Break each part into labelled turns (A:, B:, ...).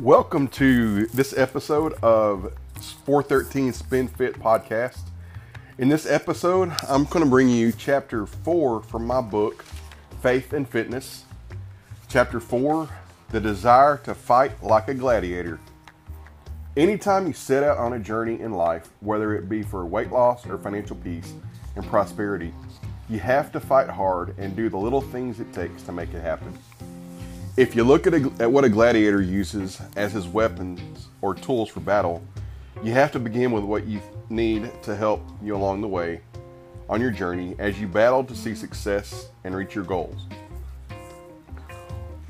A: Welcome to this episode of 413 Spin Fit podcast. In this episode, I'm going to bring you chapter 4 from my book, Faith and Fitness. Chapter 4 The Desire to Fight Like a Gladiator. Anytime you set out on a journey in life, whether it be for weight loss or financial peace and prosperity, you have to fight hard and do the little things it takes to make it happen. If you look at, a, at what a gladiator uses as his weapons or tools for battle, you have to begin with what you need to help you along the way on your journey as you battle to see success and reach your goals.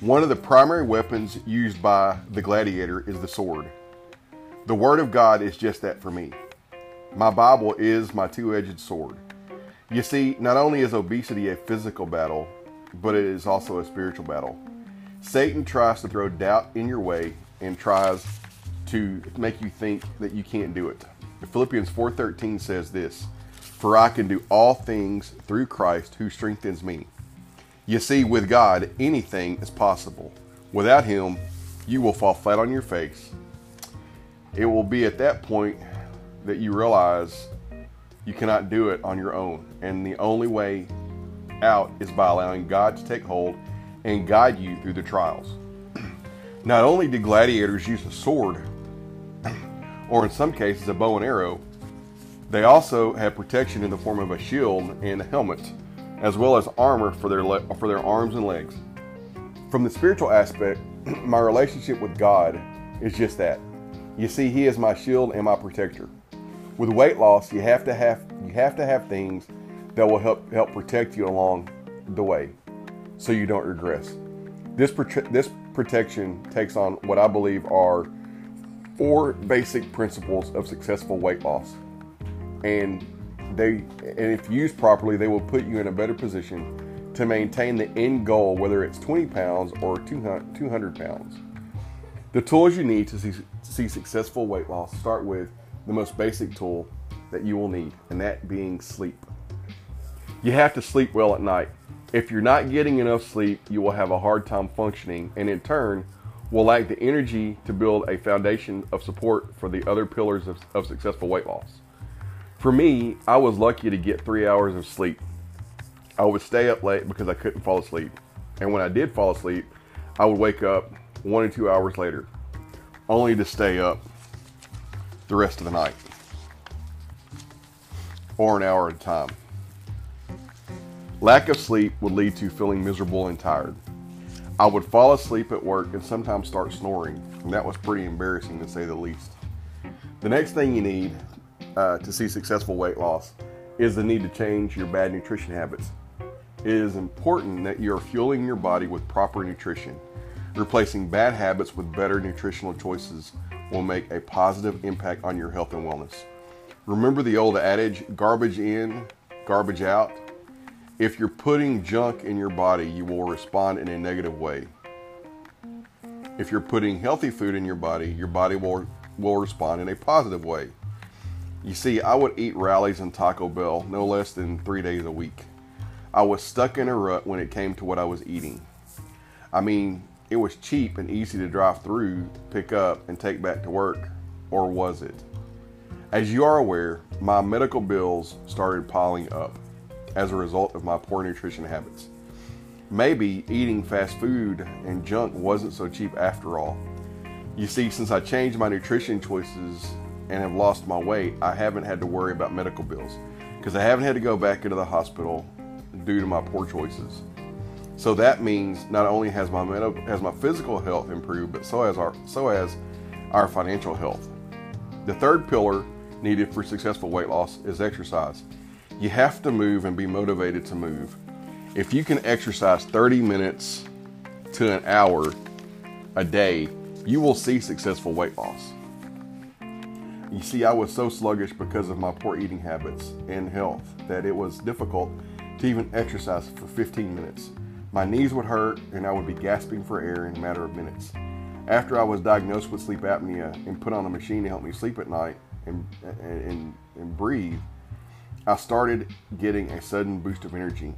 A: One of the primary weapons used by the gladiator is the sword. The Word of God is just that for me. My Bible is my two edged sword. You see, not only is obesity a physical battle, but it is also a spiritual battle. Satan tries to throw doubt in your way and tries to make you think that you can't do it. Philippians 4:13 says this, "For I can do all things through Christ who strengthens me." You see, with God, anything is possible. Without him, you will fall flat on your face. It will be at that point that you realize you cannot do it on your own, and the only way out is by allowing God to take hold and guide you through the trials. Not only did gladiators use a sword, or in some cases a bow and arrow, they also had protection in the form of a shield and a helmet, as well as armor for their le- for their arms and legs. From the spiritual aspect, my relationship with God is just that. You see, He is my shield and my protector. With weight loss, you have to have you have to have things that will help help protect you along the way so you don't regress. This, this protection takes on what I believe are four basic principles of successful weight loss. And they and if used properly, they will put you in a better position to maintain the end goal, whether it's 20 pounds or 200 pounds. The tools you need to see, see successful weight loss start with the most basic tool that you will need, and that being sleep. You have to sleep well at night. If you're not getting enough sleep, you will have a hard time functioning and in turn will lack the energy to build a foundation of support for the other pillars of, of successful weight loss. For me, I was lucky to get three hours of sleep. I would stay up late because I couldn't fall asleep. And when I did fall asleep, I would wake up one or two hours later, only to stay up the rest of the night or an hour at a time. Lack of sleep would lead to feeling miserable and tired. I would fall asleep at work and sometimes start snoring, and that was pretty embarrassing to say the least. The next thing you need uh, to see successful weight loss is the need to change your bad nutrition habits. It is important that you are fueling your body with proper nutrition. Replacing bad habits with better nutritional choices will make a positive impact on your health and wellness. Remember the old adage garbage in, garbage out? If you're putting junk in your body, you will respond in a negative way. If you're putting healthy food in your body, your body will, will respond in a positive way. You see, I would eat Rally's and Taco Bell no less than three days a week. I was stuck in a rut when it came to what I was eating. I mean, it was cheap and easy to drive through, pick up, and take back to work, or was it? As you are aware, my medical bills started piling up as a result of my poor nutrition habits. Maybe eating fast food and junk wasn't so cheap after all. You see, since I changed my nutrition choices and have lost my weight, I haven't had to worry about medical bills because I haven't had to go back into the hospital due to my poor choices. So that means not only has my med- has my physical health improved, but so has our so has our financial health. The third pillar needed for successful weight loss is exercise. You have to move and be motivated to move. If you can exercise 30 minutes to an hour a day, you will see successful weight loss. You see, I was so sluggish because of my poor eating habits and health that it was difficult to even exercise for 15 minutes. My knees would hurt and I would be gasping for air in a matter of minutes. After I was diagnosed with sleep apnea and put on a machine to help me sleep at night and, and, and breathe, I started getting a sudden boost of energy.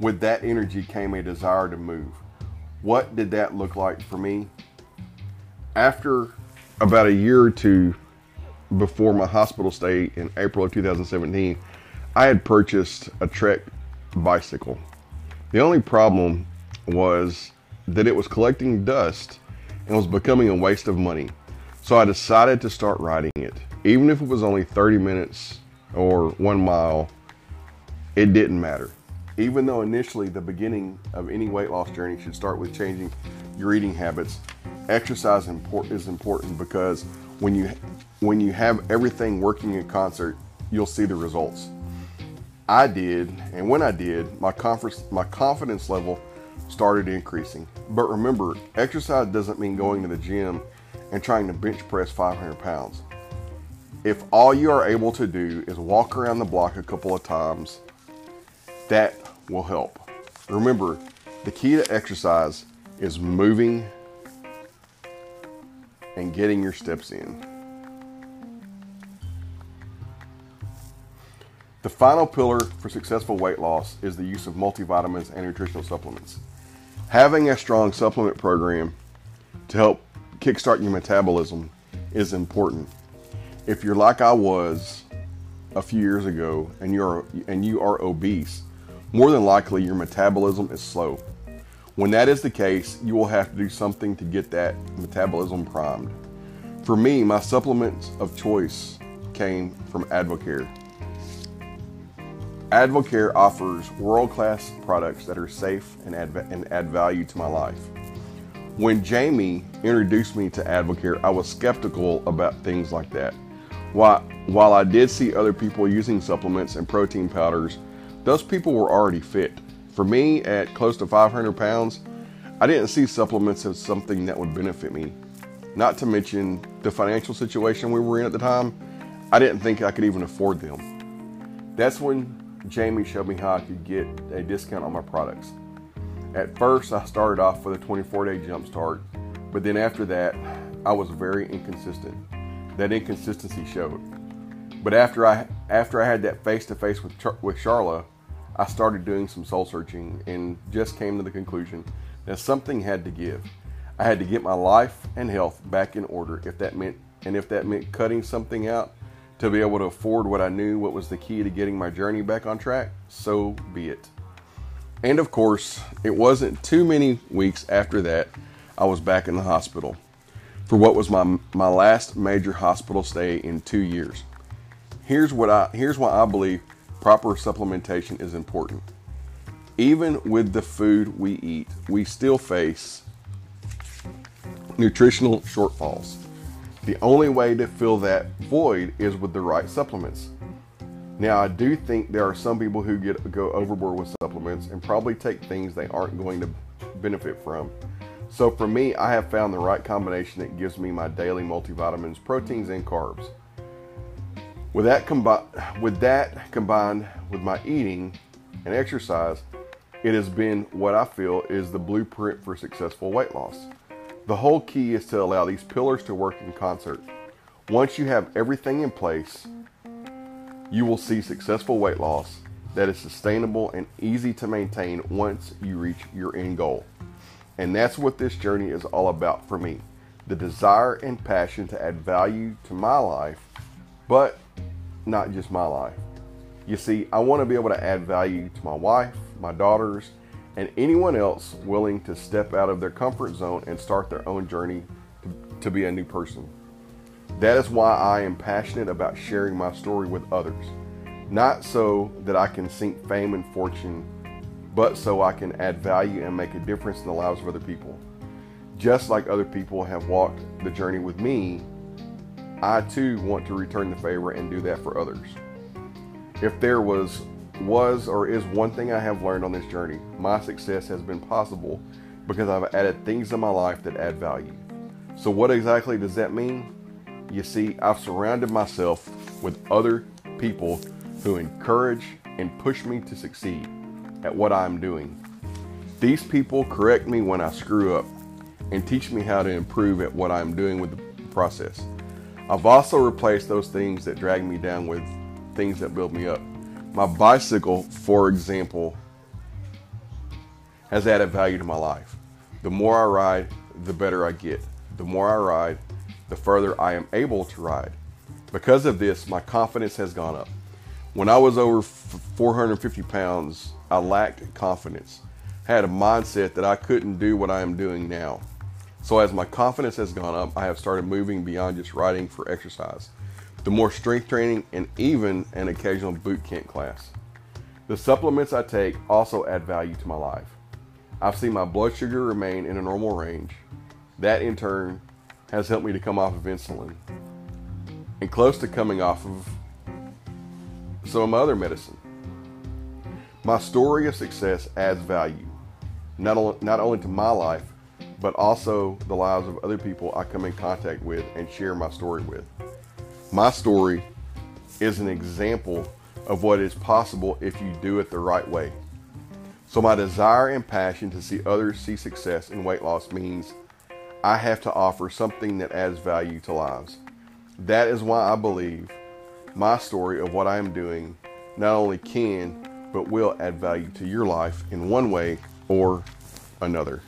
A: With that energy came a desire to move. What did that look like for me? after about a year or two before my hospital stay in April of 2017, I had purchased a Trek bicycle. The only problem was that it was collecting dust and was becoming a waste of money. So I decided to start riding it. Even if it was only 30 minutes or one mile, it didn't matter. Even though initially the beginning of any weight loss journey should start with changing your eating habits, exercise is important because when you when you have everything working in concert, you'll see the results. I did, and when I did, my confidence my confidence level started increasing. But remember, exercise doesn't mean going to the gym and trying to bench press 500 pounds. If all you are able to do is walk around the block a couple of times, that will help. Remember, the key to exercise is moving and getting your steps in. The final pillar for successful weight loss is the use of multivitamins and nutritional supplements. Having a strong supplement program to help kickstart your metabolism is important. If you're like I was a few years ago and you're and you are obese, more than likely your metabolism is slow. When that is the case, you will have to do something to get that metabolism primed. For me, my supplements of choice came from Advocare. Advocare offers world class products that are safe and add, and add value to my life. When Jamie introduced me to Advocare, I was skeptical about things like that. While, while I did see other people using supplements and protein powders, those people were already fit. For me, at close to 500 pounds, I didn't see supplements as something that would benefit me. Not to mention the financial situation we were in at the time, I didn't think I could even afford them. That's when Jamie showed me how I could get a discount on my products. At first, I started off with a 24 day jump start, but then after that, I was very inconsistent. That inconsistency showed. But after I after I had that face to face with Char- with Charla, I started doing some soul searching and just came to the conclusion that something had to give. I had to get my life and health back in order if that meant and if that meant cutting something out to be able to afford what I knew what was the key to getting my journey back on track, so be it. And of course, it wasn't too many weeks after that I was back in the hospital for what was my my last major hospital stay in 2 years. Here's what I here's why I believe proper supplementation is important. Even with the food we eat, we still face nutritional shortfalls. The only way to fill that void is with the right supplements. Now, I do think there are some people who get go overboard with supplements and probably take things they aren't going to benefit from. So for me, I have found the right combination that gives me my daily multivitamins, proteins, and carbs. With that, combi- with that combined with my eating and exercise, it has been what I feel is the blueprint for successful weight loss. The whole key is to allow these pillars to work in concert. Once you have everything in place, you will see successful weight loss that is sustainable and easy to maintain once you reach your end goal. And that's what this journey is all about for me the desire and passion to add value to my life, but not just my life. You see, I want to be able to add value to my wife, my daughters, and anyone else willing to step out of their comfort zone and start their own journey to, to be a new person. That is why I am passionate about sharing my story with others. Not so that I can seek fame and fortune, but so I can add value and make a difference in the lives of other people. Just like other people have walked the journey with me, I too want to return the favor and do that for others. If there was was or is one thing I have learned on this journey, my success has been possible because I've added things in my life that add value. So what exactly does that mean? You see, I've surrounded myself with other people who encourage and push me to succeed at what I'm doing. These people correct me when I screw up and teach me how to improve at what I'm doing with the process. I've also replaced those things that drag me down with things that build me up. My bicycle, for example, has added value to my life. The more I ride, the better I get. the more I ride, the further I am able to ride. Because of this, my confidence has gone up. When I was over 450 pounds, I lacked confidence, had a mindset that I couldn't do what I am doing now. So as my confidence has gone up, I have started moving beyond just riding for exercise, the more strength training and even an occasional boot camp class. The supplements I take also add value to my life. I've seen my blood sugar remain in a normal range. That in turn has helped me to come off of insulin and close to coming off of some of my other medicine. My story of success adds value, not only, not only to my life, but also the lives of other people I come in contact with and share my story with. My story is an example of what is possible if you do it the right way. So, my desire and passion to see others see success in weight loss means I have to offer something that adds value to lives. That is why I believe my story of what I am doing not only can, but will add value to your life in one way or another.